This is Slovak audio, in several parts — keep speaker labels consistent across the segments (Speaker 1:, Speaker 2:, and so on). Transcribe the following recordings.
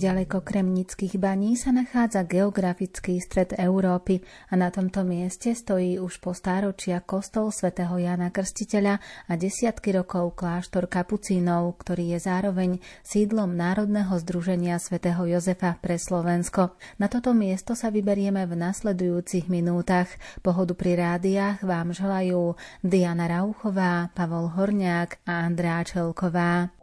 Speaker 1: Nedaleko Kremnických baní sa nachádza geografický stred Európy a na tomto mieste stojí už po stáročia kostol svätého Jana Krstiteľa a desiatky rokov kláštor kapucínov, ktorý je zároveň sídlom Národného združenia svätého Jozefa pre Slovensko. Na toto miesto sa vyberieme v nasledujúcich minútach. Pohodu pri rádiách vám želajú Diana Rauchová, Pavol Horniák a Andrá Čelková.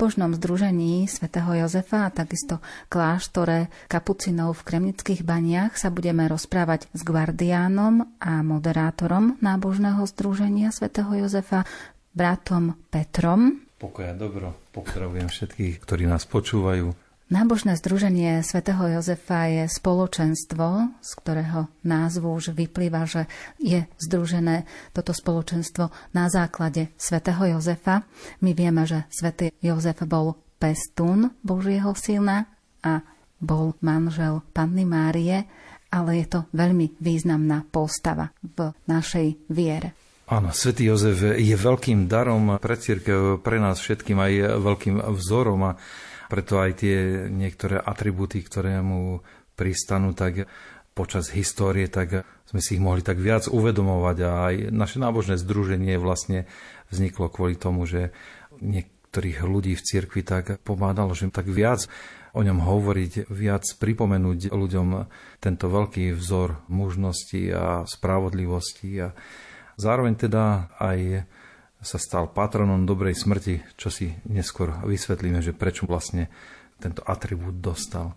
Speaker 1: Nábožnom združení svätého Jozefa a takisto kláštore kapucinov v Kremnických baniach sa budeme rozprávať s gvardiánom a moderátorom nábožného združenia svätého Jozefa, bratom Petrom.
Speaker 2: Pokoja dobro, pozdravujem všetkých, ktorí nás počúvajú.
Speaker 1: Nábožné združenie svätého Jozefa je spoločenstvo, z ktorého názvu už vyplýva, že je združené toto spoločenstvo na základe svätého Jozefa. My vieme, že svätý Jozef bol pestún Božieho syna a bol manžel Panny Márie, ale je to veľmi významná postava v našej viere.
Speaker 2: Áno, svätý Jozef je veľkým darom pre církev, pre nás všetkým aj veľkým vzorom a preto aj tie niektoré atributy, ktoré mu pristanú, tak počas histórie, tak sme si ich mohli tak viac uvedomovať. A aj naše nábožné združenie vlastne vzniklo kvôli tomu, že niektorých ľudí v cirkvi tak pomádalo, že tak viac o ňom hovoriť, viac pripomenúť ľuďom tento veľký vzor mužnosti a spravodlivosti. A Zároveň teda aj sa stal patronom dobrej smrti, čo si neskôr vysvetlíme, že prečo vlastne tento atribút dostal.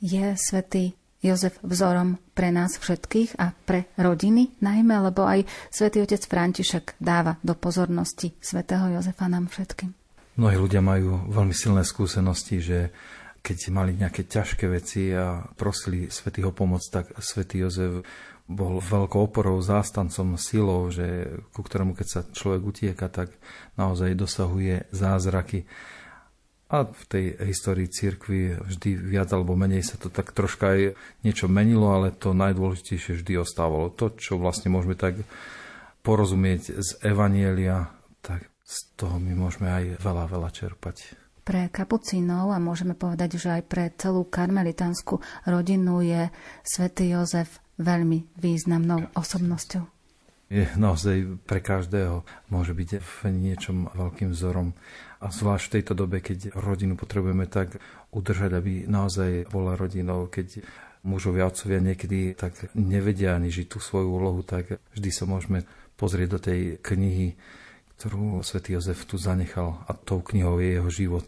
Speaker 3: Je svätý Jozef vzorom pre nás všetkých a pre rodiny najmä, lebo aj svätý otec František dáva do pozornosti svätého Jozefa nám všetkým.
Speaker 2: Mnohí ľudia majú veľmi silné skúsenosti, že keď mali nejaké ťažké veci a prosili svätého pomoc, tak svätý Jozef bol veľkou oporou, zástancom, silou, že, ku ktorému keď sa človek utieka, tak naozaj dosahuje zázraky. A v tej histórii cirkvi vždy viac alebo menej sa to tak troška aj niečo menilo, ale to najdôležitejšie vždy ostávalo. To, čo vlastne môžeme tak porozumieť z Evanielia, tak z toho my môžeme aj veľa, veľa čerpať.
Speaker 3: Pre kapucínov a môžeme povedať, že aj pre celú karmelitánsku rodinu je svätý Jozef veľmi významnou osobnosťou.
Speaker 2: Je naozaj pre každého môže byť v niečom veľkým vzorom. A zvlášť v tejto dobe, keď rodinu potrebujeme tak udržať, aby naozaj bola rodinou, keď mužovia, otcovia niekedy tak nevedia ani žiť tú svoju úlohu, tak vždy sa môžeme pozrieť do tej knihy, ktorú svätý Jozef tu zanechal a tou knihou je jeho život.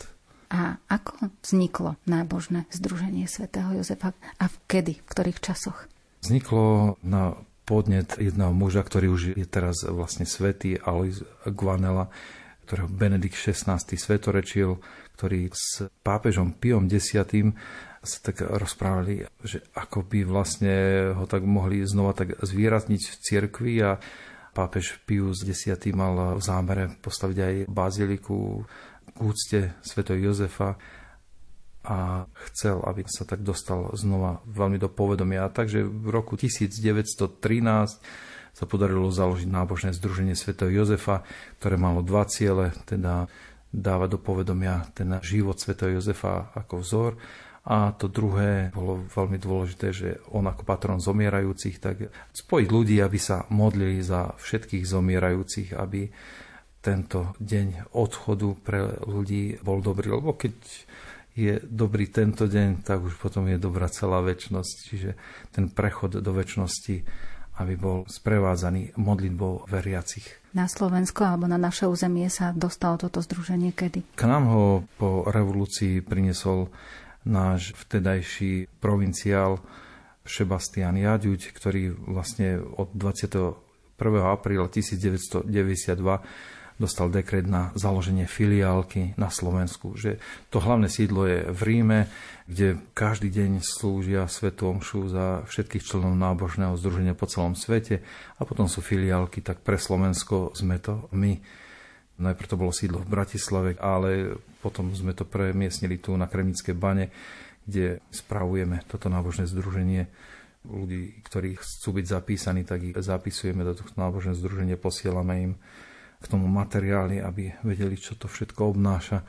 Speaker 3: A ako vzniklo nábožné združenie svätého Jozefa a kedy, v ktorých časoch?
Speaker 2: Vzniklo na podnet jedného muža, ktorý už je teraz vlastne svetý, Alois Guanela, ktorého Benedikt XVI svetorečil, ktorý s pápežom Piom X sa tak rozprávali, že ako by vlastne ho tak mohli znova tak zvýrazniť v cirkvi a pápež Pius X mal v zámere postaviť aj baziliku k úcte Sv. Jozefa a chcel, aby sa tak dostal znova veľmi do povedomia. Takže v roku 1913 sa podarilo založiť nábožné združenie svätého Jozefa, ktoré malo dva ciele, teda dávať do povedomia ten život svätého Jozefa ako vzor a to druhé bolo veľmi dôležité, že on ako patron zomierajúcich, tak spojiť ľudí, aby sa modlili za všetkých zomierajúcich, aby tento deň odchodu pre ľudí bol dobrý. Lebo keď je dobrý tento deň, tak už potom je dobrá celá väčnosť. Čiže ten prechod do väčšnosti, aby bol sprevádzaný modlitbou veriacich.
Speaker 3: Na Slovensko alebo na naše územie sa dostalo toto združenie kedy?
Speaker 2: K nám ho po revolúcii priniesol náš vtedajší provinciál Sebastian Jaďuť, ktorý vlastne od 21. apríla 1992 dostal dekret na založenie filiálky na Slovensku. Že to hlavné sídlo je v Ríme, kde každý deň slúžia svetu omšu za všetkých členov nábožného združenia po celom svete a potom sú filiálky, tak pre Slovensko sme to my. Najprv to bolo sídlo v Bratislave, ale potom sme to premiestnili tu na Kremnické bane, kde spravujeme toto nábožné združenie ľudí, ktorí chcú byť zapísaní, tak ich zapisujeme do tohto nábožného združenia, posielame im k tomu materiály, aby vedeli, čo to všetko obnáša,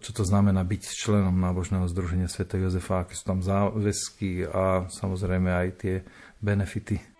Speaker 2: čo to znamená byť členom nábožného združenia Sv. Jozefa, aké sú tam záväzky a samozrejme aj tie benefity.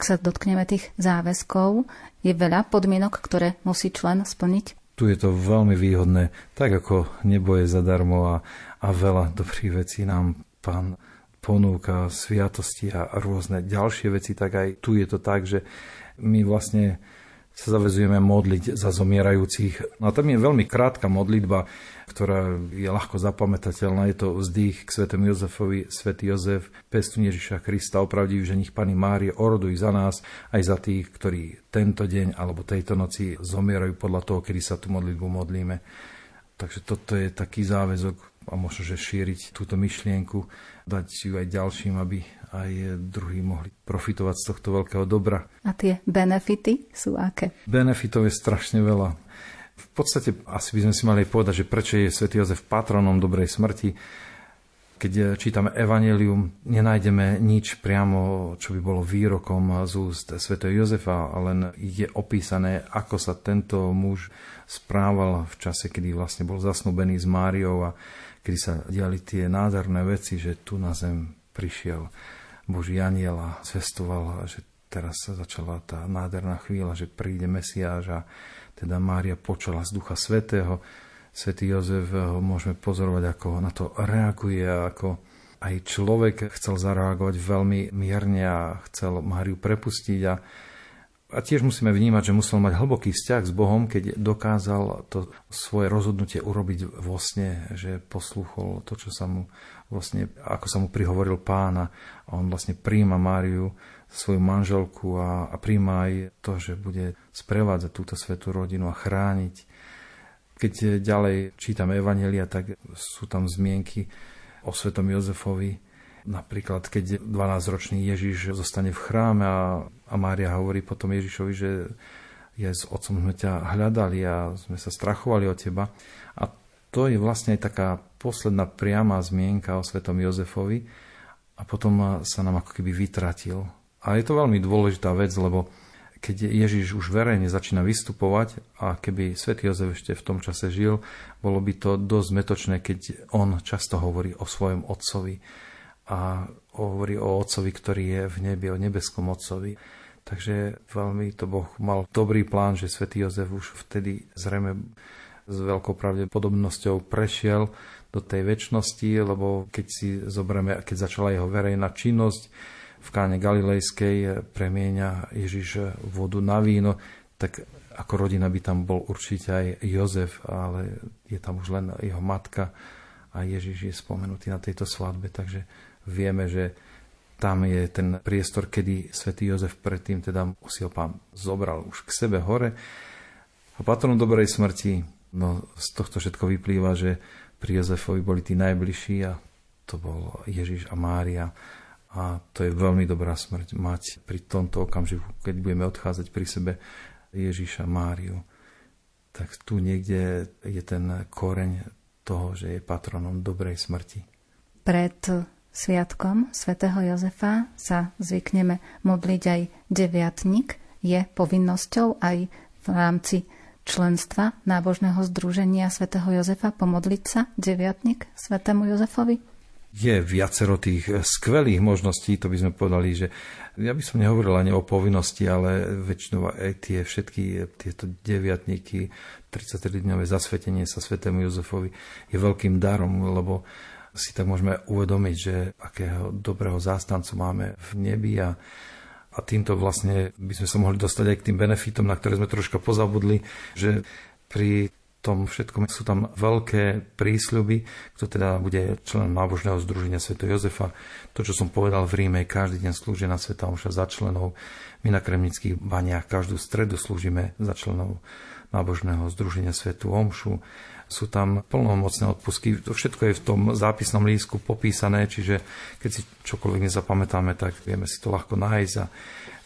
Speaker 3: Ak sa dotkneme tých záväzkov, je veľa podmienok, ktoré musí člen splniť?
Speaker 2: Tu je to veľmi výhodné, tak ako nebo je zadarmo a, a veľa dobrých vecí nám pán ponúka, sviatosti a rôzne ďalšie veci, tak aj tu je to tak, že my vlastne sa zavezujeme modliť za zomierajúcich. No a tam je veľmi krátka modlitba, ktorá je ľahko zapamätateľná. Je to vzdých k svetému Jozefovi, svätý Jozef, pestu Ježiša Krista, opravdivý ženich Pany Márie, oroduj za nás, aj za tých, ktorí tento deň alebo tejto noci zomierajú podľa toho, kedy sa tú modlitbu modlíme. Takže toto je taký záväzok a možno, že šíriť túto myšlienku, dať ju aj ďalším, aby aj druhí mohli profitovať z tohto veľkého dobra.
Speaker 3: A tie benefity sú aké?
Speaker 2: Benefitov je strašne veľa. V podstate asi by sme si mali povedať, že prečo je svätý Jozef patronom dobrej smrti. Keď čítame Evangelium, nenájdeme nič priamo, čo by bolo výrokom z úst svätého Jozefa, len je opísané, ako sa tento muž správal v čase, kedy vlastne bol zasnúbený s Máriou a kedy sa diali tie nádherné veci, že tu na zem prišiel Boží aniel a zvestoval, že teraz sa začala tá nádherná chvíľa, že príde Mesiáš a teda Mária počala z Ducha Svetého. Svetý Jozef ho môžeme pozorovať, ako na to reaguje, ako aj človek chcel zareagovať veľmi mierne a chcel Máriu prepustiť a a tiež musíme vnímať, že musel mať hlboký vzťah s Bohom, keď dokázal to svoje rozhodnutie urobiť vo sne, že poslúchol to, čo sa mu vlastne, ako sa mu prihovoril pána. A on vlastne príjma Máriu, svoju manželku a, a príjma aj to, že bude sprevádzať túto svetú rodinu a chrániť. Keď ďalej čítame Evanelia, tak sú tam zmienky o svetom Jozefovi, Napríklad, keď 12-ročný Ježiš zostane v chráme a, a Mária hovorí potom Ježišovi, že je s otcom sme ťa hľadali a sme sa strachovali o teba. A to je vlastne aj taká posledná priama zmienka o svetom Jozefovi a potom sa nám ako keby vytratil. A je to veľmi dôležitá vec, lebo keď Ježiš už verejne začína vystupovať a keby svätý Jozef ešte v tom čase žil, bolo by to dosť zmetočné, keď on často hovorí o svojom otcovi a hovorí o Otcovi, ktorý je v nebi, o nebeskom Otcovi. Takže veľmi to Boh mal dobrý plán, že svätý Jozef už vtedy zrejme s veľkou pravdepodobnosťou prešiel do tej väčšnosti, lebo keď si zoberieme, keď začala jeho verejná činnosť v káne Galilejskej, premieňa Ježiš vodu na víno, tak ako rodina by tam bol určite aj Jozef, ale je tam už len jeho matka a Ježiš je spomenutý na tejto svadbe, takže Vieme, že tam je ten priestor, kedy svätý Jozef predtým teda si ho pán zobral už k sebe hore. A patronom dobrej smrti, no z tohto všetko vyplýva, že pri Jozefovi boli tí najbližší a to bol Ježiš a Mária. A to je veľmi dobrá smrť mať pri tomto okamžiku, keď budeme odchádzať pri sebe Ježiša Máriu. Tak tu niekde je ten koreň toho, že je patronom dobrej smrti.
Speaker 3: Pred sviatkom svätého Jozefa sa zvykneme modliť aj deviatnik. Je povinnosťou aj v rámci členstva nábožného združenia svätého Jozefa pomodliť sa deviatnik svätému Jozefovi?
Speaker 2: Je viacero tých skvelých možností, to by sme povedali, že ja by som nehovoril ani o povinnosti, ale väčšinou aj tie všetky tieto deviatníky, 33-dňové zasvetenie sa svätému Jozefovi je veľkým darom, lebo si tak môžeme uvedomiť, že akého dobrého zástancu máme v nebi a, a týmto vlastne by sme sa mohli dostať aj k tým benefitom, na ktoré sme troška pozabudli, že pri tom všetkom sú tam veľké prísľuby, kto teda bude člen nábožného združenia Sv. Jozefa. To, čo som povedal v Ríme, každý deň slúži na Sveta Omša za členov. My na Kremnických baniach každú stredu slúžime za členov nábožného združenia Svetu Omšu sú tam plnomocné odpusky. To všetko je v tom zápisnom lístku popísané, čiže keď si čokoľvek nezapamätáme, tak vieme si to ľahko nájsť. A,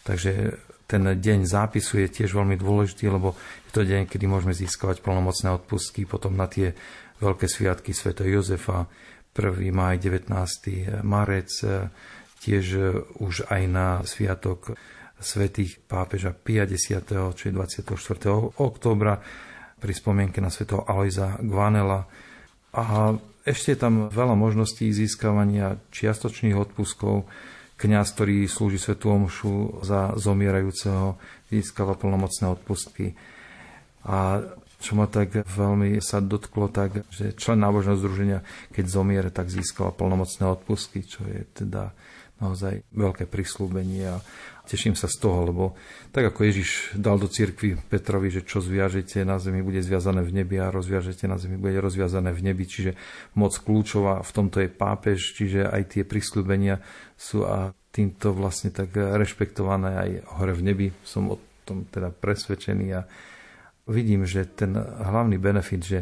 Speaker 2: takže ten deň zápisu je tiež veľmi dôležitý, lebo je to deň, kedy môžeme získavať plnomocné odpustky potom na tie veľké sviatky Sv. Jozefa, 1. maj, 19. marec, tiež už aj na sviatok svetých pápeža 50. čo je 24. októbra pri spomienke na svetého Alojza Gvanela. A ešte je tam veľa možností získavania čiastočných odpuskov, kňaz, ktorý slúži svetú omšu za zomierajúceho, získava plnomocné odpustky. A čo ma tak veľmi sa dotklo, tak, že člen nábožného združenia, keď zomiere, tak získava plnomocné odpustky, čo je teda naozaj veľké prislúbenie a teším sa z toho, lebo tak ako Ježiš dal do cirkvi Petrovi, že čo zviažete na zemi bude zviazané v nebi a rozviažete na zemi bude rozviazané v nebi, čiže moc kľúčová v tomto je pápež, čiže aj tie prislúbenia sú a týmto vlastne tak rešpektované aj hore v nebi. Som o tom teda presvedčený a vidím, že ten hlavný benefit, že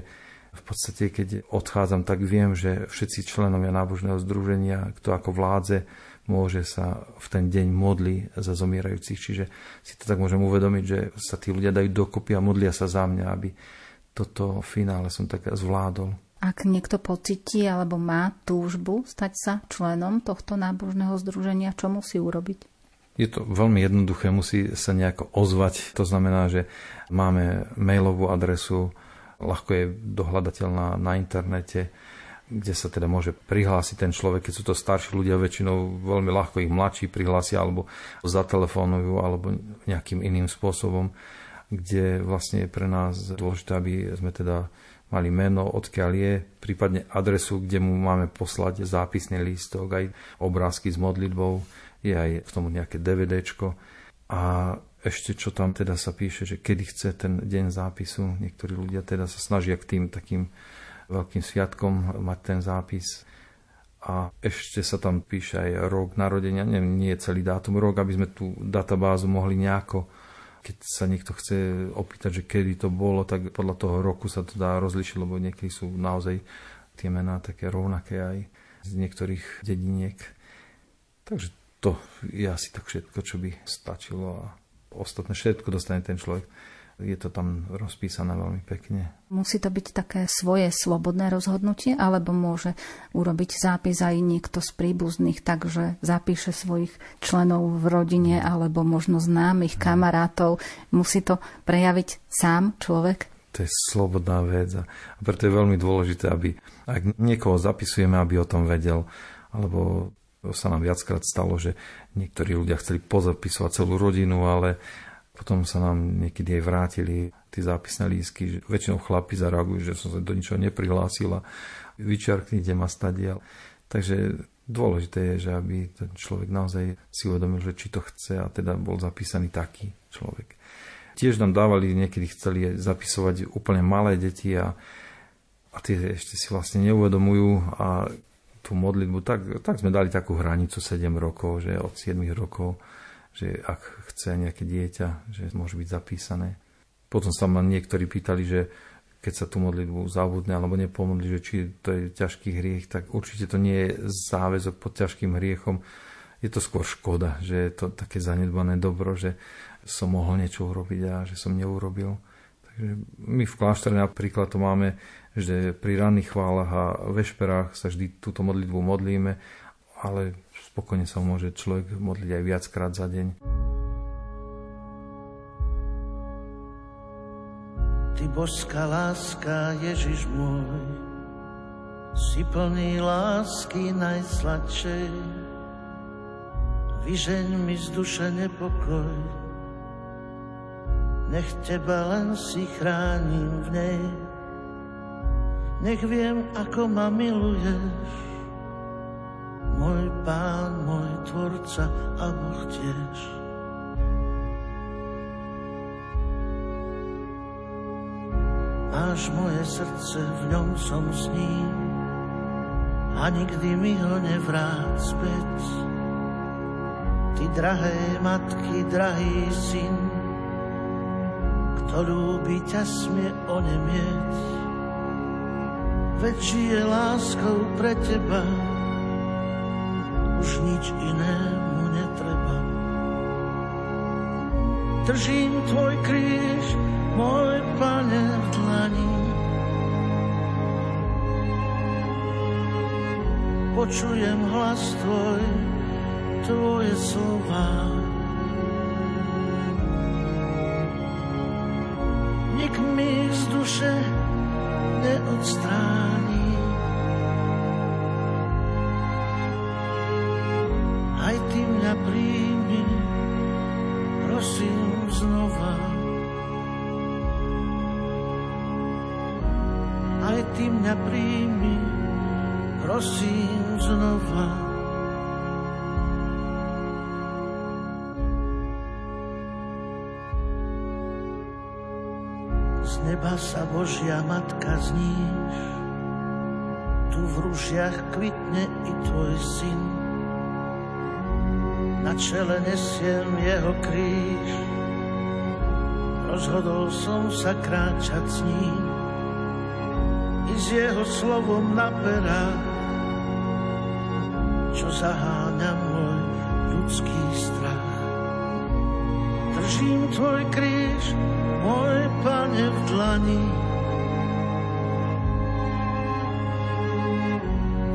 Speaker 2: v podstate, keď odchádzam, tak viem, že všetci členovia nábožného združenia, kto ako vládze, môže sa v ten deň modli za zomierajúcich. Čiže si to tak môžem uvedomiť, že sa tí ľudia dajú dokopy a modlia sa za mňa, aby toto finále som tak zvládol.
Speaker 3: Ak niekto pocití alebo má túžbu stať sa členom tohto nábožného združenia, čo musí urobiť?
Speaker 2: Je to veľmi jednoduché, musí sa nejako ozvať. To znamená, že máme mailovú adresu, ľahko je dohľadateľná na internete kde sa teda môže prihlásiť ten človek, keď sú to starší ľudia, väčšinou veľmi ľahko ich mladší prihlásia alebo zatelefonujú alebo nejakým iným spôsobom, kde vlastne je pre nás dôležité, aby sme teda mali meno, odkiaľ je, prípadne adresu, kde mu máme poslať zápisný lístok, aj obrázky s modlitbou, je aj v tom nejaké DVDčko. A ešte čo tam teda sa píše, že kedy chce ten deň zápisu, niektorí ľudia teda sa snažia k tým takým veľkým sviatkom mať ten zápis. A ešte sa tam píše aj rok narodenia, neviem, nie celý dátum, rok, aby sme tú databázu mohli nejako, keď sa niekto chce opýtať, že kedy to bolo, tak podľa toho roku sa to dá rozlišiť, lebo niekedy sú naozaj tie mená také rovnaké aj z niektorých dediniek. Takže to je asi tak všetko, čo by stačilo a ostatné všetko dostane ten človek je to tam rozpísané veľmi pekne.
Speaker 3: Musí to byť také svoje slobodné rozhodnutie, alebo môže urobiť zápis aj niekto z príbuzných, takže zapíše svojich členov v rodine alebo možno známych kamarátov. Musí to prejaviť sám človek?
Speaker 2: To je slobodná vec a preto je veľmi dôležité, aby ak niekoho zapisujeme, aby o tom vedel, alebo sa nám viackrát stalo, že niektorí ľudia chceli pozapisovať celú rodinu, ale potom sa nám niekedy aj vrátili tie zápisné lísky. Väčšinou chlapi zareagujú, že som sa do ničoho neprihlásila. Vyčarknite ma stadiel. Takže dôležité je, že aby ten človek naozaj si uvedomil, že či to chce a teda bol zapísaný taký človek. Tiež nám dávali, niekedy chceli zapisovať úplne malé deti a, a tie ešte si vlastne neuvedomujú a tú modlitbu, tak, tak sme dali takú hranicu 7 rokov, že od 7 rokov že ak chce nejaké dieťa, že môže byť zapísané. Potom sa ma niektorí pýtali, že keď sa tú modlitbu zabudne alebo nepomodli, že či to je ťažký hriech, tak určite to nie je záväzok pod ťažkým hriechom. Je to skôr škoda, že je to také zanedbané dobro, že som mohol niečo urobiť a že som neurobil. Takže my v kláštore napríklad to máme, že pri ranných chválach a vešperách sa vždy túto modlitbu modlíme, ale spokojne sa môže človek modliť aj viackrát za deň.
Speaker 4: Ty božská láska, Ježiš môj, si plný lásky najsladšej. Vyžeň mi z duše nepokoj, nech teba len si chránim v nej. Nech viem, ako ma miluješ, môj pán, môj tvorca a Boh tiež. Máš moje srdce, v ňom som s ním a nikdy mi ho nevrát späť. Ty drahé matky, drahý syn, kto ľúbi ťa smie onemieť. Veď žije láskou pre teba, už nič inému netreba. Držím tvoj kríž, môj pane v dlani. Počujem hlas tvoj, tvoje slova. Nik mi z duše neodstráni. Božia Matka zníš, tu v rušiach kvitne i tvoj syn. Na čele nesiem jeho kríž, rozhodol som sa kráčať s ním i s jeho slovom na perách čo zaháňa môj ľudský strach. Držím tvoj kríž, môj pane v dlani.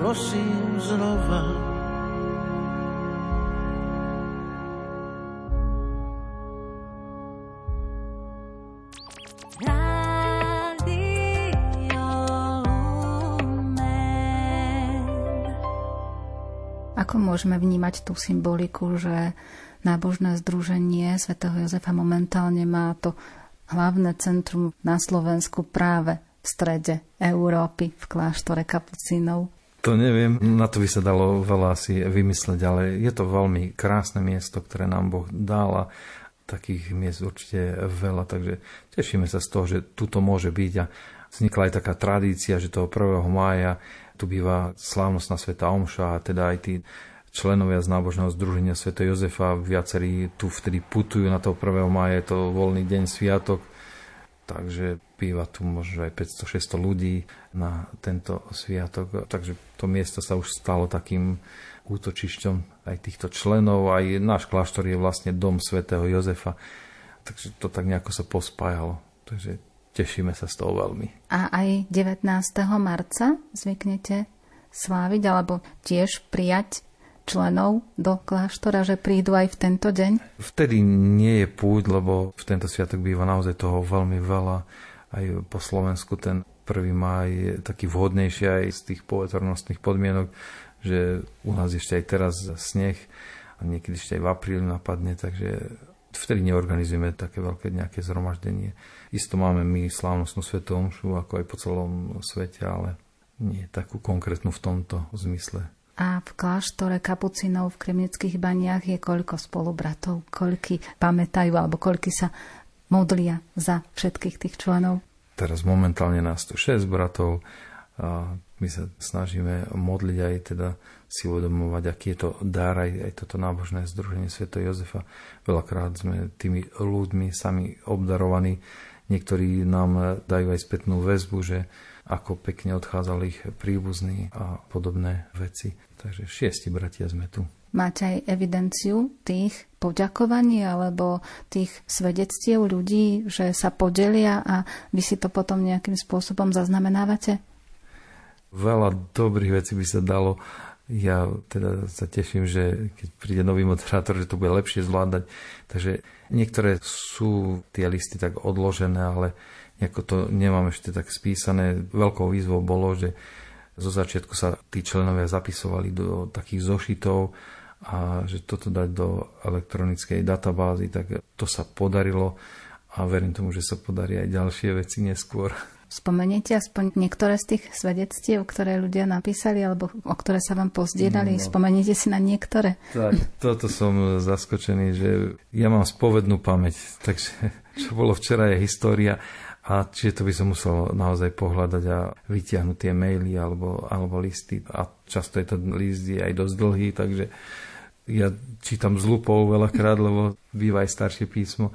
Speaker 4: prosím znova.
Speaker 3: Ako môžeme vnímať tú symboliku, že nábožné združenie svätého Jozefa momentálne má to hlavné centrum na Slovensku práve v strede Európy, v kláštore kapucínov?
Speaker 2: To neviem, na to by sa dalo veľa asi vymysleť, ale je to veľmi krásne miesto, ktoré nám Boh dal a takých miest určite veľa, takže tešíme sa z toho, že tuto môže byť a vznikla aj taká tradícia, že toho 1. mája tu býva slávnostná sveta Omša a teda aj tí členovia z nábožného združenia Sv. Jozefa, viacerí tu vtedy putujú na to 1. maja, je to voľný deň, sviatok, takže býva tu možno aj 500-600 ľudí na tento sviatok, takže to miesto sa už stalo takým útočišťom aj týchto členov, aj náš kláštor je vlastne dom svätého Jozefa, takže to tak nejako sa pospájalo. Takže Tešíme sa z toho veľmi.
Speaker 3: A aj 19. marca zvyknete sláviť alebo tiež prijať členov do kláštora, že prídu aj v tento deň?
Speaker 2: Vtedy nie je púť, lebo v tento sviatok býva naozaj toho veľmi veľa. Aj po Slovensku ten 1. máj je taký vhodnejší aj z tých povetrnostných podmienok, že u nás ešte aj teraz sneh a niekedy ešte aj v apríli napadne, takže vtedy neorganizujeme také veľké nejaké zhromaždenie. Isto máme my slávnostnú svetu omšu, ako aj po celom svete, ale nie takú konkrétnu v tomto zmysle.
Speaker 3: A v kláštore kapucinov v Kremnických baniach je koľko spolubratov? Koľky pamätajú alebo koľky sa modlia za všetkých tých členov?
Speaker 2: Teraz momentálne nás tu 6 bratov a my sa snažíme modliť aj teda si uvedomovať, aký je to dar, aj, aj toto nábožné združenie Sv. Jozefa. Veľakrát sme tými ľuďmi sami obdarovaní Niektorí nám dajú aj spätnú väzbu, že ako pekne odchádzali ich príbuzní a podobné veci. Takže šiesti bratia sme tu.
Speaker 3: Máte aj evidenciu tých poďakovaní alebo tých svedectiev ľudí, že sa podelia a vy si to potom nejakým spôsobom zaznamenávate?
Speaker 2: Veľa dobrých vecí by sa dalo ja teda sa teším, že keď príde nový moderátor, že to bude lepšie zvládať. Takže niektoré sú tie listy tak odložené, ale nejako to nemám ešte tak spísané. Veľkou výzvou bolo, že zo začiatku sa tí členovia zapisovali do takých zošitov a že toto dať do elektronickej databázy, tak to sa podarilo a verím tomu, že sa podarí aj ďalšie veci neskôr.
Speaker 3: Spomeniete aspoň niektoré z tých svedectiev, ktoré ľudia napísali alebo o ktoré sa vám pozdiedali? No. Spomeniete si na niektoré?
Speaker 2: Tak, toto som zaskočený, že ja mám spovednú pamäť, takže čo bolo včera je história a čiže to by som musel naozaj pohľadať a vytiahnuť tie maily alebo, alebo listy a často je to list je aj dosť dlhý, takže ja čítam z lupou veľakrát, lebo býva aj staršie písmo.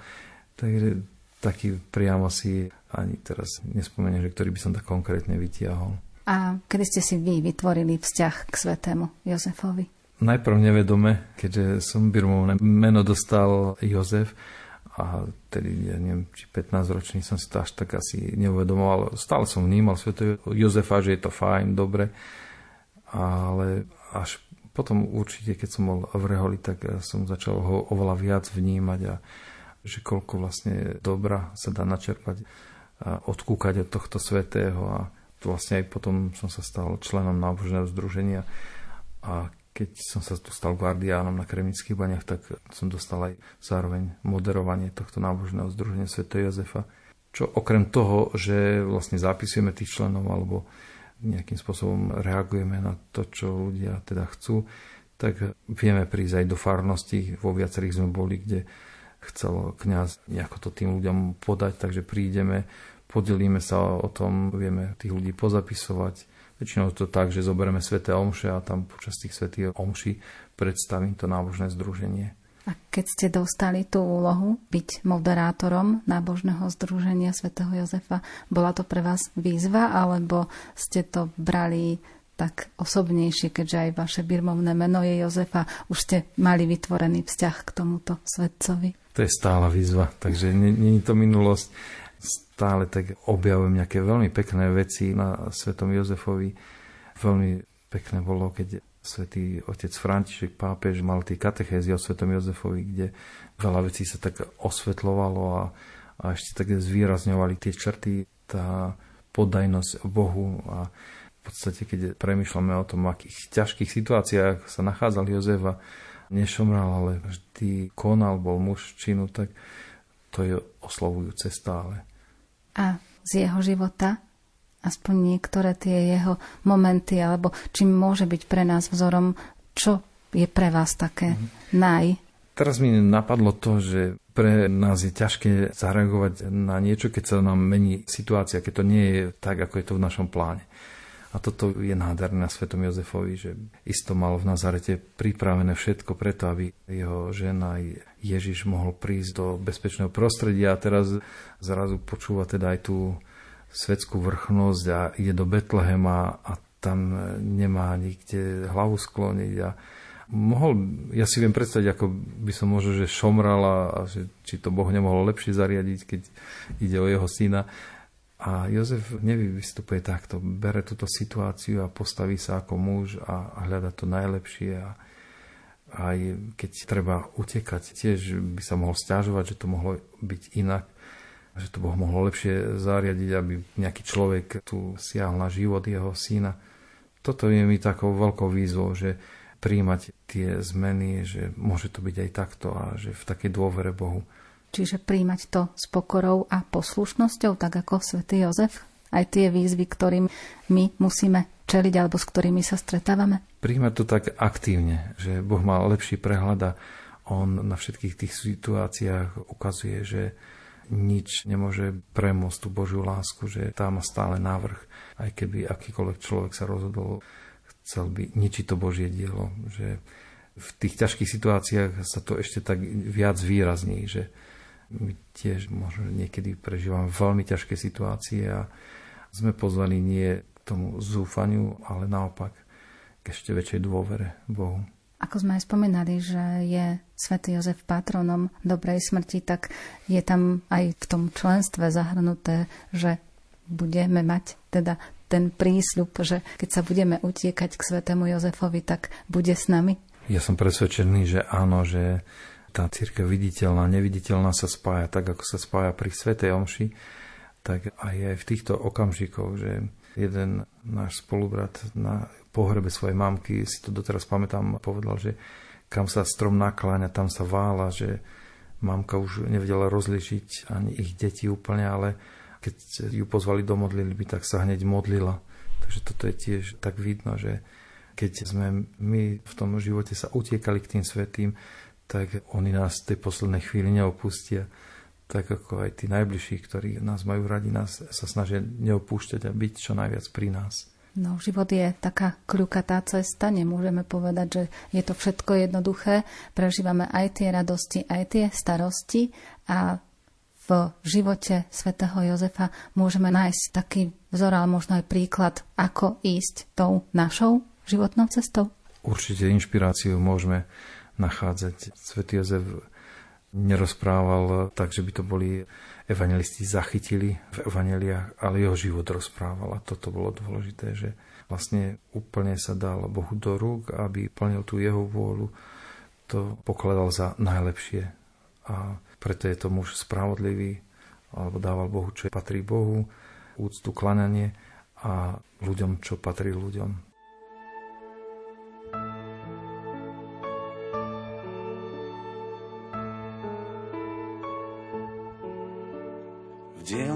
Speaker 2: Takže taký priamo si ani teraz nespomeniem, že ktorý by som tak konkrétne vytiahol.
Speaker 3: A kedy ste si vy vytvorili vzťah k svetému Jozefovi?
Speaker 2: Najprv nevedome, keďže som birmovné meno dostal Jozef a tedy, ja neviem, či 15 ročný som si to až tak asi neuvedomoval. Stále som vnímal sveto Jozefa, že je to fajn, dobre, ale až potom určite, keď som bol v Reholi, tak som začal ho oveľa viac vnímať a že koľko vlastne dobra sa dá načerpať a odkúkať od tohto svetého a vlastne aj potom som sa stal členom nábožného združenia a keď som sa tu stal guardiánom na Kremnických baniach, tak som dostal aj zároveň moderovanie tohto nábožného združenia Sv. Jozefa. Čo okrem toho, že vlastne zapisujeme tých členov alebo nejakým spôsobom reagujeme na to, čo ľudia teda chcú, tak vieme prísť aj do farnosti. Vo viacerých sme boli, kde chcel kňaz nejako to tým ľuďom podať, takže prídeme, podelíme sa o tom, vieme tých ľudí pozapisovať, Väčšinou to tak, že zoberieme sveté omše a tam počas tých svetých omší predstavím to nábožné združenie.
Speaker 3: A keď ste dostali tú úlohu byť moderátorom nábožného združenia svätého Jozefa, bola to pre vás výzva, alebo ste to brali tak osobnejšie, keďže aj vaše birmovné meno je Jozefa, už ste mali vytvorený vzťah k tomuto svetcovi?
Speaker 2: To je stála výzva, takže není to minulosť stále tak objavujem nejaké veľmi pekné veci na svetom Jozefovi. Veľmi pekné bolo, keď svätý otec František pápež mal tie katechézy o svetom Jozefovi, kde veľa vecí sa tak osvetlovalo a, a ešte tak zvýrazňovali tie črty, tá poddajnosť Bohu a v podstate, keď premyšľame o tom, akých ťažkých situáciách sa nachádzal Jozef a nešomral, ale vždy konal, bol muž činu, tak to je oslovujúce stále
Speaker 3: a z jeho života, aspoň niektoré tie jeho momenty, alebo či môže byť pre nás vzorom, čo je pre vás také mm-hmm. naj.
Speaker 2: Teraz mi napadlo to, že pre nás je ťažké zareagovať na niečo, keď sa nám mení situácia, keď to nie je tak, ako je to v našom pláne. A toto je nádherné na Svetom Jozefovi, že isto mal v Nazarete pripravené všetko preto, aby jeho žena aj Ježiš mohol prísť do bezpečného prostredia a teraz zrazu počúva teda aj tú svetskú vrchnosť a ide do Betlehema a tam nemá nikde hlavu skloniť a mohol, ja si viem predstaviť, ako by som možno, že šomral a že, či to Boh nemohol lepšie zariadiť, keď ide o jeho syna. A Jozef nevystupuje takto, bere túto situáciu a postaví sa ako muž a, hľada to najlepšie a aj keď treba utekať, tiež by sa mohol stiažovať, že to mohlo byť inak, že to Boh mohol lepšie zariadiť, aby nejaký človek tu siahol na život jeho syna. Toto je mi takou veľkou výzvou, že príjmať tie zmeny, že môže to byť aj takto a že v takej dôvere Bohu.
Speaker 3: Čiže príjmať to s pokorou a poslušnosťou, tak ako svätý Jozef? Aj tie výzvy, ktorým my musíme čeliť alebo s ktorými sa stretávame?
Speaker 2: Príjmať to tak aktívne, že Boh má lepší prehľad a on na všetkých tých situáciách ukazuje, že nič nemôže premôcť tú Božiu lásku, že tá má stále návrh, aj keby akýkoľvek človek sa rozhodol, chcel by ničiť to Božie dielo, že v tých ťažkých situáciách sa to ešte tak viac výrazní, že tiež možno niekedy prežívame veľmi ťažké situácie a sme pozvaní nie k tomu zúfaniu, ale naopak k ešte väčšej dôvere Bohu.
Speaker 3: Ako sme aj spomenali, že je svätý Jozef patronom dobrej smrti, tak je tam aj v tom členstve zahrnuté, že budeme mať teda ten prísľub, že keď sa budeme utiekať k svätému Jozefovi, tak bude s nami?
Speaker 2: Ja som presvedčený, že áno, že tá církev viditeľná, neviditeľná sa spája tak, ako sa spája pri Svetej Omši, tak aj, aj v týchto okamžikoch, že jeden náš spolubrat na pohrebe svojej mamky, si to doteraz pamätám, povedal, že kam sa strom nakláňa, tam sa vála, že mamka už nevedela rozlišiť ani ich deti úplne, ale keď ju pozvali do modlitby, tak sa hneď modlila. Takže toto je tiež tak vidno, že keď sme my v tom živote sa utiekali k tým svetým, tak oni nás v tej poslednej chvíli neopustia. Tak ako aj tí najbližší, ktorí nás majú radi, nás sa snažia neopúšťať a byť čo najviac pri nás.
Speaker 3: No, život je taká kľukatá cesta, nemôžeme povedať, že je to všetko jednoduché. Prežívame aj tie radosti, aj tie starosti a v živote svätého Jozefa môžeme nájsť taký vzor, ale možno aj príklad, ako ísť tou našou životnou cestou.
Speaker 2: Určite inšpiráciu môžeme nachádzať. Svetý Jozef nerozprával tak, že by to boli evangelisti zachytili v evaneliách, ale jeho život rozprával a toto bolo dôležité, že vlastne úplne sa dal Bohu do rúk, aby plnil tú jeho vôľu, to pokladal za najlepšie. A preto je to muž spravodlivý, alebo dával Bohu, čo patrí Bohu, úctu, klananie a ľuďom, čo patrí ľuďom.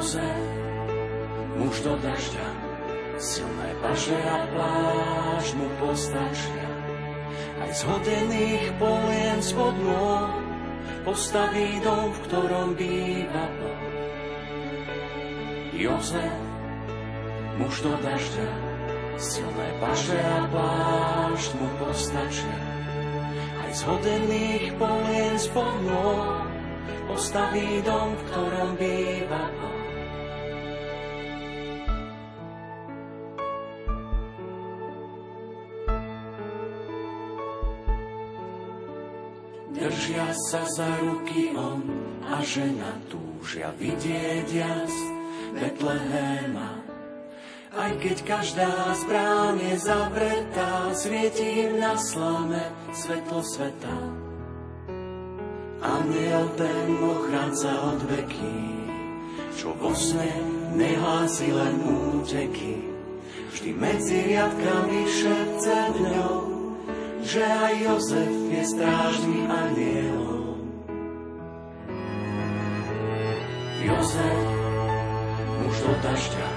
Speaker 5: Jozef, muž do dažďa, silné paže a pláž mu postačia. Aj z hodených polien spod nôh postaví dom, v ktorom býva Boh. Jozef, muž do dažďa, silné paže a pláž mu postačia aj z hodených polien spod postaví dom, v ktorom býva Boh. Sa za ruky on a žena túžia vidieť jas Betlehema aj keď každá zbrán je zavretá, svieti im na slame svetlo sveta. Aniel ten ochránca od veky, čo vo sne nehlási len úteky. Vždy medzi riadkami šepce dňou, že aj Jozef je strážný anielom. Jozef, muž do dažďa,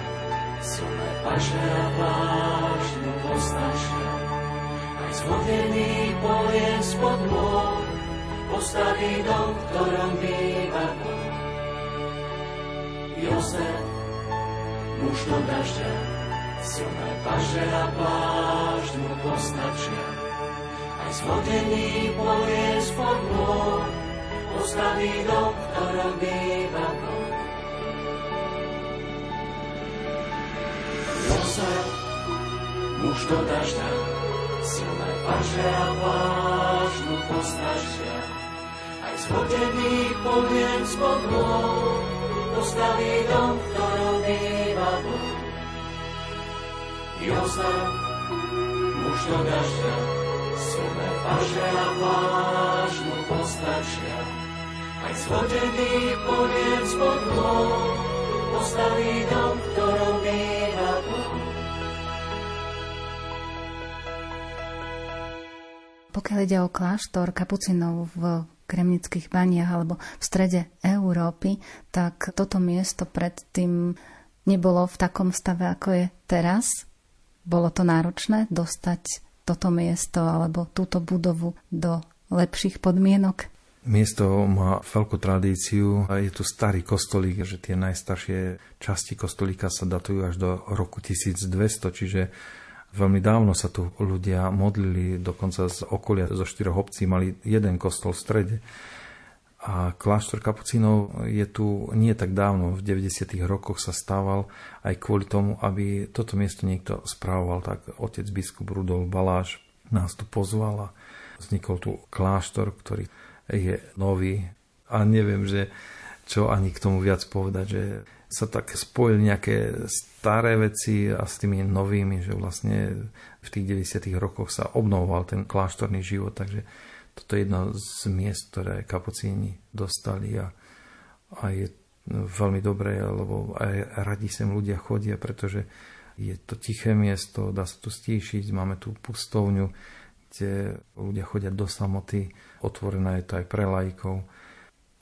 Speaker 5: silné paže a plášť mu postačia. Aj z vodených polien spod môr postaví dom, v ktorom býva. Jozef, muž do dažďa, silné paže a plášť mu postačia. Aj z vodených polien spod môr postaví dom, v ktorom býva Boh. sa, muž do dažďa, silné paže a pláž mu postačia. Aj z vodených poviem spod postaví dom, v ktorom býva Boh. Jozef, muž do dažďa, silné paže a pláž mu postačia. Aj z vodených poviem spod postaví dom, ktorom býva.
Speaker 3: Pokiaľ ide o kláštor kapucinov v Kremnických baniach alebo v strede Európy, tak toto miesto predtým nebolo v takom stave, ako je teraz. Bolo to náročné dostať toto miesto alebo túto budovu do lepších podmienok?
Speaker 2: Miesto má veľkú tradíciu a je tu starý kostolík, že tie najstaršie časti kostolíka sa datujú až do roku 1200, čiže Veľmi dávno sa tu ľudia modlili, dokonca z okolia, zo štyroch obcí mali jeden kostol v strede. A kláštor kapucínov je tu nie tak dávno, v 90. rokoch sa stával aj kvôli tomu, aby toto miesto niekto správoval, tak otec biskup Rudolf Baláš nás tu pozval a vznikol tu kláštor, ktorý je nový a neviem, že čo ani k tomu viac povedať, že sa tak spojili nejaké staré veci a s tými novými, že vlastne v tých 90. rokoch sa obnovoval ten kláštorný život, takže toto je jedno z miest, ktoré kapucíni dostali a, a je veľmi dobré, lebo aj radi sem ľudia chodia, pretože je to tiché miesto, dá sa tu stíšiť, máme tu pustovňu, kde ľudia chodia do samoty, otvorená je to aj pre lajkov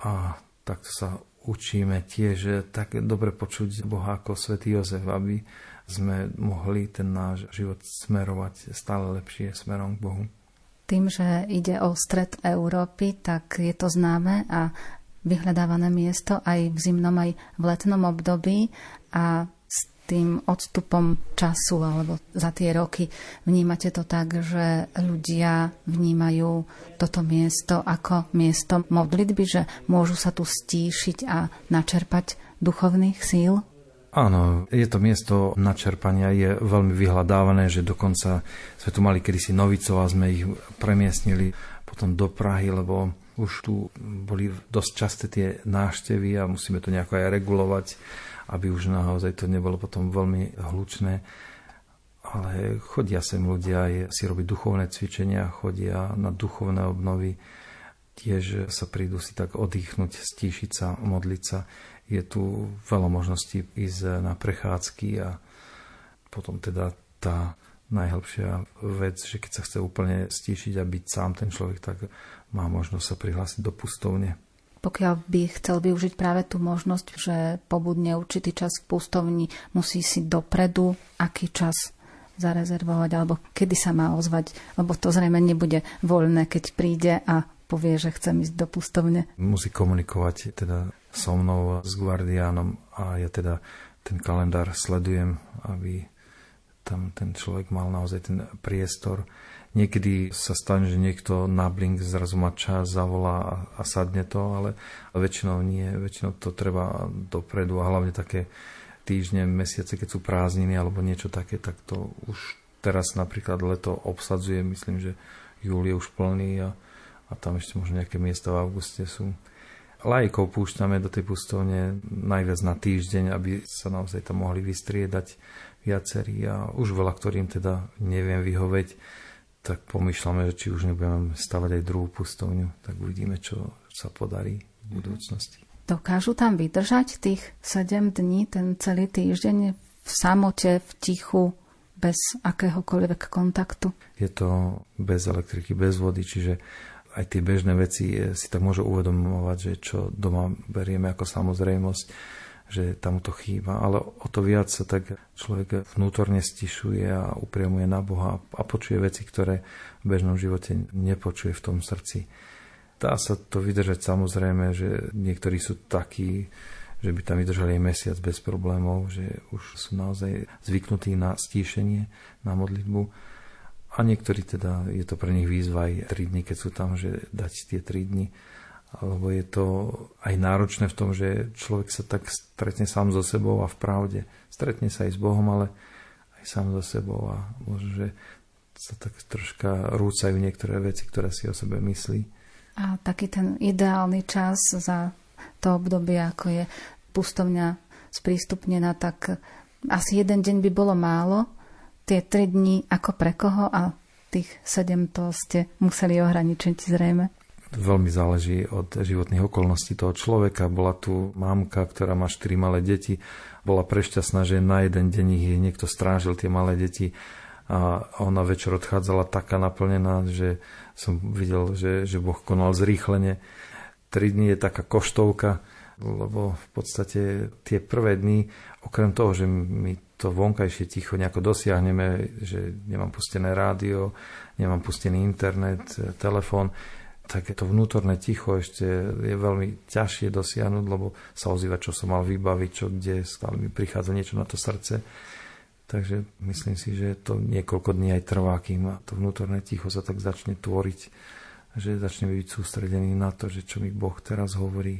Speaker 2: a takto sa učíme tiež tak dobre počuť Boha ako svätý Jozef, aby sme mohli ten náš život smerovať stále lepšie smerom k Bohu.
Speaker 3: Tým, že ide o stred Európy, tak je to známe a vyhľadávané miesto aj v zimnom, aj v letnom období a s tým odstupom času alebo za tie roky vnímate to tak, že ľudia vnímajú toto miesto ako miesto modlitby, že môžu sa tu stíšiť a načerpať duchovných síl?
Speaker 2: Áno, je to miesto načerpania, je veľmi vyhľadávané, že dokonca sme tu mali kedysi novicov a sme ich premiestnili potom do Prahy, lebo už tu boli dosť časté tie náštevy a musíme to nejako aj regulovať, aby už naozaj to nebolo potom veľmi hlučné. Ale chodia sem ľudia si robiť duchovné cvičenia, chodia na duchovné obnovy, tiež sa prídu si tak oddychnúť, stíšiť sa, modliť sa je tu veľa možností ísť na prechádzky a potom teda tá najhlbšia vec, že keď sa chce úplne stíšiť a byť sám ten človek, tak má možnosť sa prihlásiť do pustovne.
Speaker 3: Pokiaľ by chcel využiť práve tú možnosť, že pobudne určitý čas v pustovni, musí si dopredu, aký čas zarezervovať, alebo kedy sa má ozvať, lebo to zrejme nebude voľné, keď príde a povie, že chcem ísť do pustovne.
Speaker 2: Musí komunikovať teda so mnou, s guardiánom a ja teda ten kalendár sledujem, aby tam ten človek mal naozaj ten priestor. Niekedy sa stane, že niekto na blink zrazu má čas, zavolá a, sadne to, ale väčšinou nie. Väčšinou to treba dopredu a hlavne také týždne, mesiace, keď sú prázdniny alebo niečo také, tak to už teraz napríklad leto obsadzuje. Myslím, že júl je už plný a, a tam ešte možno nejaké miesta v auguste sú lajkov púšťame do tej pustovne najviac na týždeň, aby sa naozaj tam mohli vystriedať viacerí a už veľa, ktorým teda neviem vyhoveť, tak pomýšľame, že či už nebudeme stavať aj druhú pustovňu, tak uvidíme, čo sa podarí v budúcnosti.
Speaker 3: Dokážu tam vydržať tých 7 dní, ten celý týždeň v samote, v tichu, bez akéhokoľvek kontaktu?
Speaker 2: Je to bez elektriky, bez vody, čiže aj tie bežné veci eh, si tak môže uvedomovať, že čo doma berieme ako samozrejmosť, že tam to chýba, ale o to viac sa tak človek vnútorne stišuje a upriamuje na Boha a počuje veci, ktoré v bežnom živote nepočuje v tom srdci. Dá sa to vydržať samozrejme, že niektorí sú takí, že by tam vydržali mesiac bez problémov, že už sú naozaj zvyknutí na stíšenie, na modlitbu a niektorí teda, je to pre nich výzva aj 3 dní, keď sú tam, že dať tie 3 dní. Alebo je to aj náročné v tom, že človek sa tak stretne sám so sebou a v pravde. Stretne sa aj s Bohom, ale aj sám so sebou a možno, že sa tak troška rúcajú niektoré veci, ktoré si o sebe myslí.
Speaker 3: A taký ten ideálny čas za to obdobie, ako je pustovňa sprístupnená, tak asi jeden deň by bolo málo, tie tri dni ako pre koho a tých sedem to ste museli ohraničiť zrejme?
Speaker 2: Veľmi záleží od životných okolností toho človeka. Bola tu mamka, ktorá má štyri malé deti. Bola prešťastná, že na jeden deň ich niekto strážil tie malé deti a ona večer odchádzala taká naplnená, že som videl, že, že Boh konal zrýchlenie. Tri dni je taká koštovka, lebo v podstate tie prvé dni, okrem toho, že my to vonkajšie ticho nejako dosiahneme, že nemám pustené rádio, nemám pustený internet, telefón, tak to vnútorné ticho ešte je veľmi ťažšie dosiahnuť, lebo sa ozýva, čo som mal vybaviť, čo kde, stále mi prichádza niečo na to srdce. Takže myslím si, že to niekoľko dní aj trvá, kým to vnútorné ticho sa tak začne tvoriť, že začne byť sústredený na to, že čo mi Boh teraz hovorí,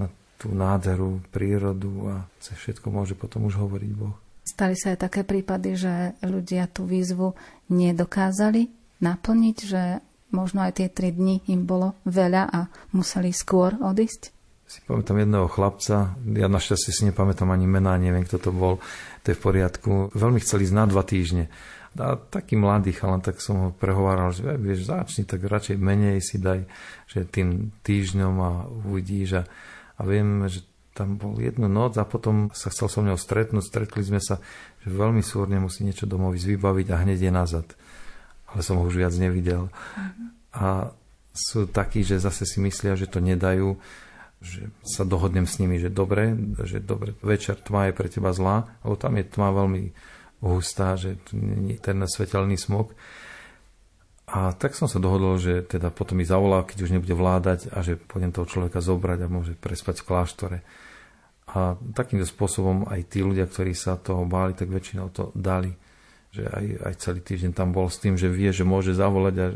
Speaker 2: na tú nádheru, prírodu a sa všetko môže potom už hovoriť Boh.
Speaker 3: Stali sa aj také prípady, že ľudia tú výzvu nedokázali naplniť, že možno aj tie tri dni im bolo veľa a museli skôr odísť?
Speaker 2: Si pamätám jedného chlapca, ja našťastie si nepamätám ani mená, neviem, kto to bol, to je v poriadku. Veľmi chceli ísť na dva týždne. A taký mladý chalan, tak som ho prehováral, že vieš, začni, tak radšej menej si daj, že tým týždňom a uvidíš. A, a viem, že tam bol jednu noc a potom sa chcel so mnou stretnúť. Stretli sme sa, že veľmi súrne musí niečo domov vybaviť a hneď je nazad. Ale som ho už viac nevidel. A sú takí, že zase si myslia, že to nedajú, že sa dohodnem s nimi, že dobre, že dobre, večer tma je pre teba zlá, lebo tam je tma veľmi hustá, že ten svetelný smog. A tak som sa dohodol, že teda potom mi zavolal, keď už nebude vládať a že pôjdem toho človeka zobrať a môže prespať v kláštore. A takýmto spôsobom aj tí ľudia, ktorí sa toho báli, tak väčšinou to dali. Že aj, aj celý týždeň tam bol s tým, že vie, že môže zavolať a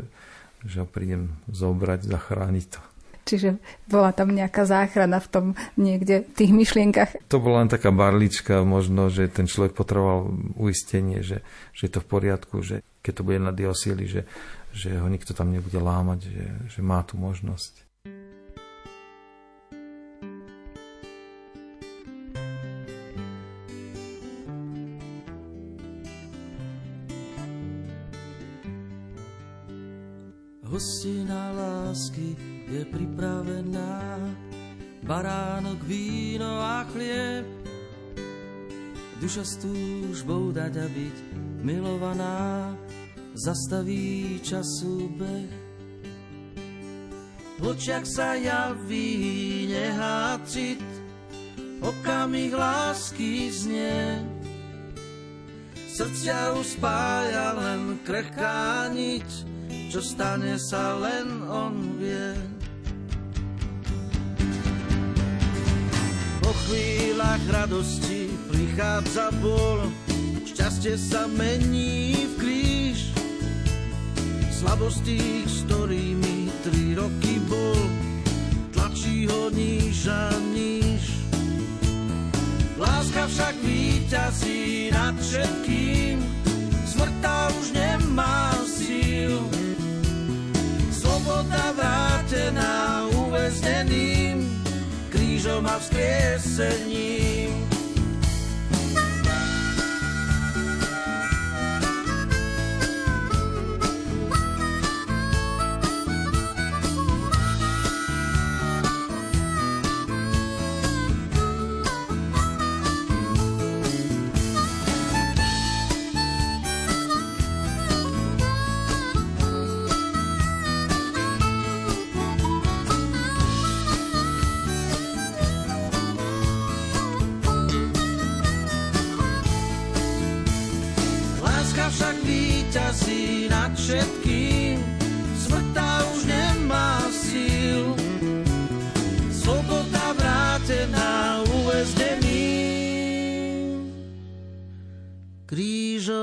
Speaker 2: že ho prídem zobrať, zachrániť to.
Speaker 3: Čiže bola tam nejaká záchrana v tom niekde v tých myšlienkach.
Speaker 2: To bola len taká barlička, možno, že ten človek potreboval uistenie, že, že je to v poriadku, že keď to bude na diosíli, že, že ho nikto tam nebude lámať, že, že má tu možnosť.
Speaker 6: Hostina lásky je pripravená, baránok, víno a chlieb. Duša s túžbou dať a byť milovaná, zastaví času beh.
Speaker 4: V sa javí nehácit, okamih lásky znie. Srdcia už spája len krehká niť, čo stane sa len on vie. Po chvíľach radosti prichádza bol, šťastie sa mení v kríž, Slabosť tých, s ktorými tri roky bol, tlačí ho níž a níž. Láska však víťazí nad všetkým, smrta už nemá vrátená uväzneným, krížom a vzkriesením.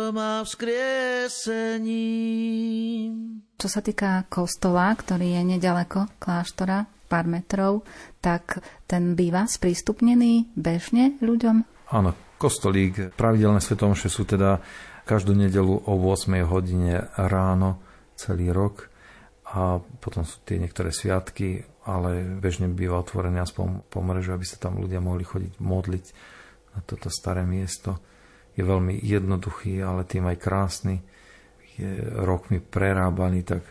Speaker 4: Krížom a vzkriesením.
Speaker 3: Čo sa týka kostola, ktorý je nedaleko kláštora, pár metrov, tak ten býva sprístupnený bežne ľuďom?
Speaker 2: Áno, kostolík, pravidelné svetomše sú teda každú nedelu o 8 hodine ráno celý rok a potom sú tie niektoré sviatky, ale bežne býva otvorené aspoň po mrežu, aby sa tam ľudia mohli chodiť modliť na toto staré miesto. Je veľmi jednoduchý, ale tým aj krásny. Je rokmi prerábaný, tak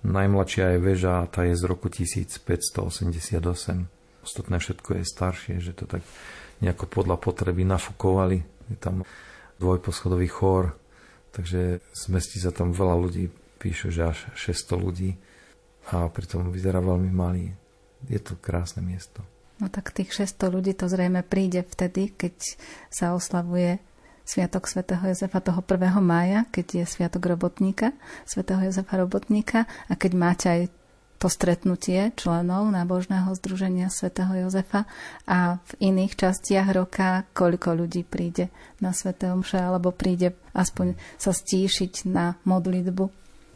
Speaker 2: najmladšia je väža a tá je z roku 1588. Ostatné všetko je staršie, že to tak nejako podľa potreby nafukovali. Je tam dvojposchodový chór, takže zmestí sa tam veľa ľudí, píšu, že až 600 ľudí a pritom vyzerá veľmi malý. Je to krásne miesto.
Speaker 3: No tak tých 600 ľudí to zrejme príde vtedy, keď sa oslavuje Sviatok svätého Jozefa toho 1. mája, keď je Sviatok robotníka, svätého Jozefa robotníka a keď máte aj to stretnutie členov nábožného združenia svätého Jozefa a v iných častiach roka koľko ľudí príde na sväté omše alebo príde aspoň sa stíšiť na modlitbu.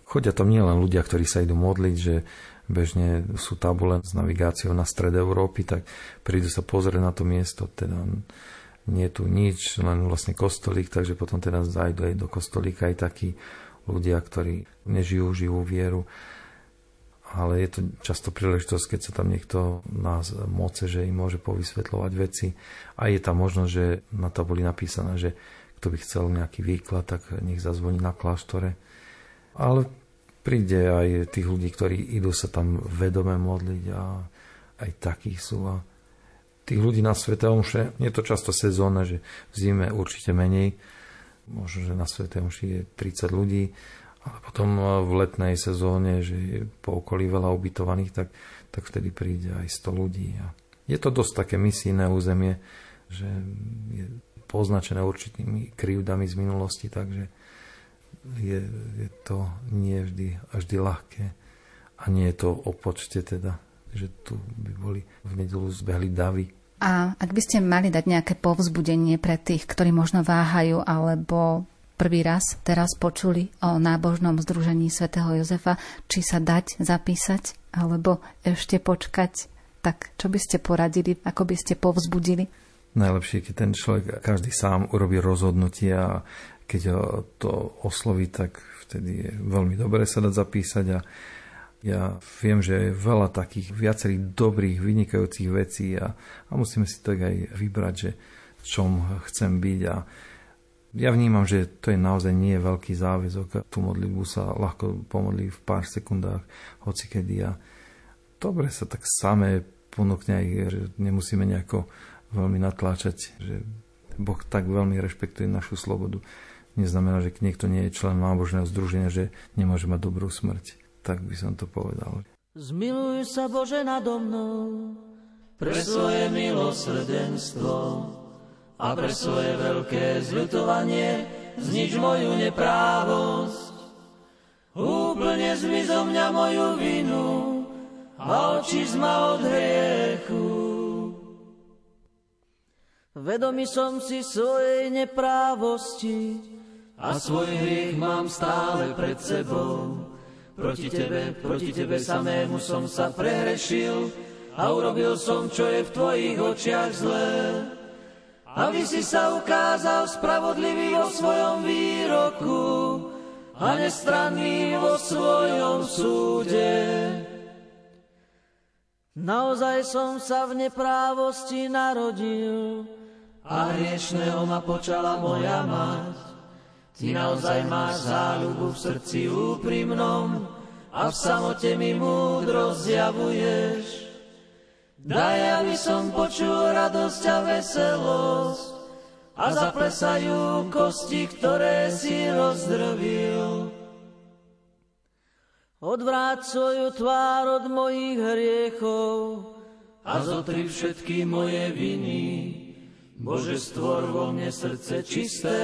Speaker 2: Chodia tam nielen ľudia, ktorí sa idú modliť, že bežne sú tabule s navigáciou na stred Európy, tak prídu sa pozrieť na to miesto, teda nie je tu nič, len vlastne kostolík, takže potom teda zajdu aj do kostolíka aj takí ľudia, ktorí nežijú živú vieru ale je to často príležitosť, keď sa tam niekto nás moce, že im môže povysvetľovať veci. A je tam možnosť, že na to boli napísané, že kto by chcel nejaký výklad, tak nech zazvoní na kláštore. Ale príde aj tých ľudí, ktorí idú sa tam vedome modliť a aj takých sú. A tých ľudí na Svete Omše, je to často sezónne, že v zime určite menej. Možno, že na Svete Omši je 30 ľudí, ale potom eh, v letnej sezóne, že je po okolí veľa ubytovaných, tak, tak vtedy príde aj 100 ľudí. A je to dosť také misijné územie, že je poznačené určitými krivdami z minulosti, takže je, je to nie vždy vždy ľahké. A nie je to o počte teda, že tu by boli v nedelu zbehli davy.
Speaker 3: A ak by ste mali dať nejaké povzbudenie pre tých, ktorí možno váhajú alebo prvý raz teraz počuli o nábožnom združení svätého Jozefa, či sa dať zapísať alebo ešte počkať, tak čo by ste poradili, ako by ste povzbudili?
Speaker 2: Najlepšie, keď ten človek každý sám urobí rozhodnutie a keď ho to osloví, tak vtedy je veľmi dobre sa dať zapísať a ja viem, že je veľa takých viacerých dobrých, vynikajúcich vecí a, a musíme si tak aj vybrať, že v čom chcem byť. A ja vnímam, že to je naozaj nie veľký záväzok. Tú modlitbu sa ľahko pomodlí v pár sekundách, hoci kedy. A dobre sa tak samé ponúkne aj, že nemusíme nejako veľmi natláčať, že Boh tak veľmi rešpektuje našu slobodu. Neznamená, že niekto nie je člen nábožného združenia, že nemôže mať dobrú smrť. Tak by som to povedal.
Speaker 6: Zmiluj sa Bože nado mnou pre svoje milosrdenstvo a pre svoje veľké zľutovanie znič moju neprávosť. Úplne zmiz mňa moju vinu a oči ma od hriechu. Vedomý som si svojej neprávosti, a svoj hriech mám stále pred sebou. Proti tebe, proti tebe samému som sa prehrešil a urobil som, čo je v tvojich očiach zlé. Aby si sa ukázal spravodlivý vo svojom výroku a nestranný vo svojom súde. Naozaj som sa v neprávosti narodil a hriešného ma počala moja mať. Ty naozaj máš záľubu v srdci úprimnom a v samote mi múdro zjavuješ. Daj, aby som počul radosť a veselosť a zaplesajú kosti, ktoré si rozdrvil. Odvráť svoju tvár od mojich hriechov a zotri všetky moje viny. Bože, stvor vo mne srdce čisté,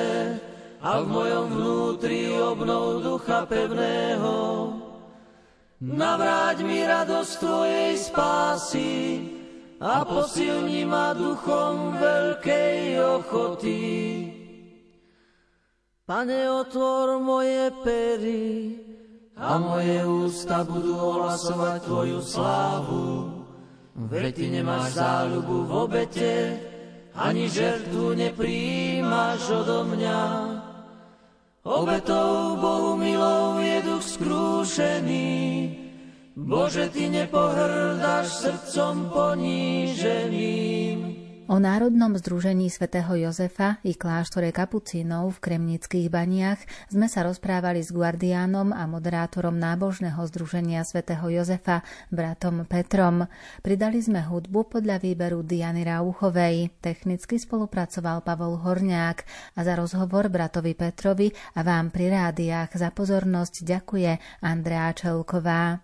Speaker 6: a v mojom vnútri obnov ducha pevného. Navráť mi radosť Tvojej spásy a posilni ma duchom veľkej ochoty. Pane, otvor moje pery a moje ústa budú ohlasovať Tvoju slávu. Veď Ty nemáš záľubu v obete, ani žertu nepríjmaš odo mňa. Obetou Bohu milou je duch skrúšený, Bože, Ty nepohrdáš srdcom poníženým.
Speaker 3: O Národnom združení svätého Jozefa i kláštore kapucínov v Kremnických baniach sme sa rozprávali s guardiánom a moderátorom nábožného združenia svätého Jozefa, bratom Petrom. Pridali sme hudbu podľa výberu Diany Rauchovej. Technicky spolupracoval Pavol Horňák a za rozhovor bratovi Petrovi a vám pri rádiách za pozornosť ďakuje Andrea Čelková.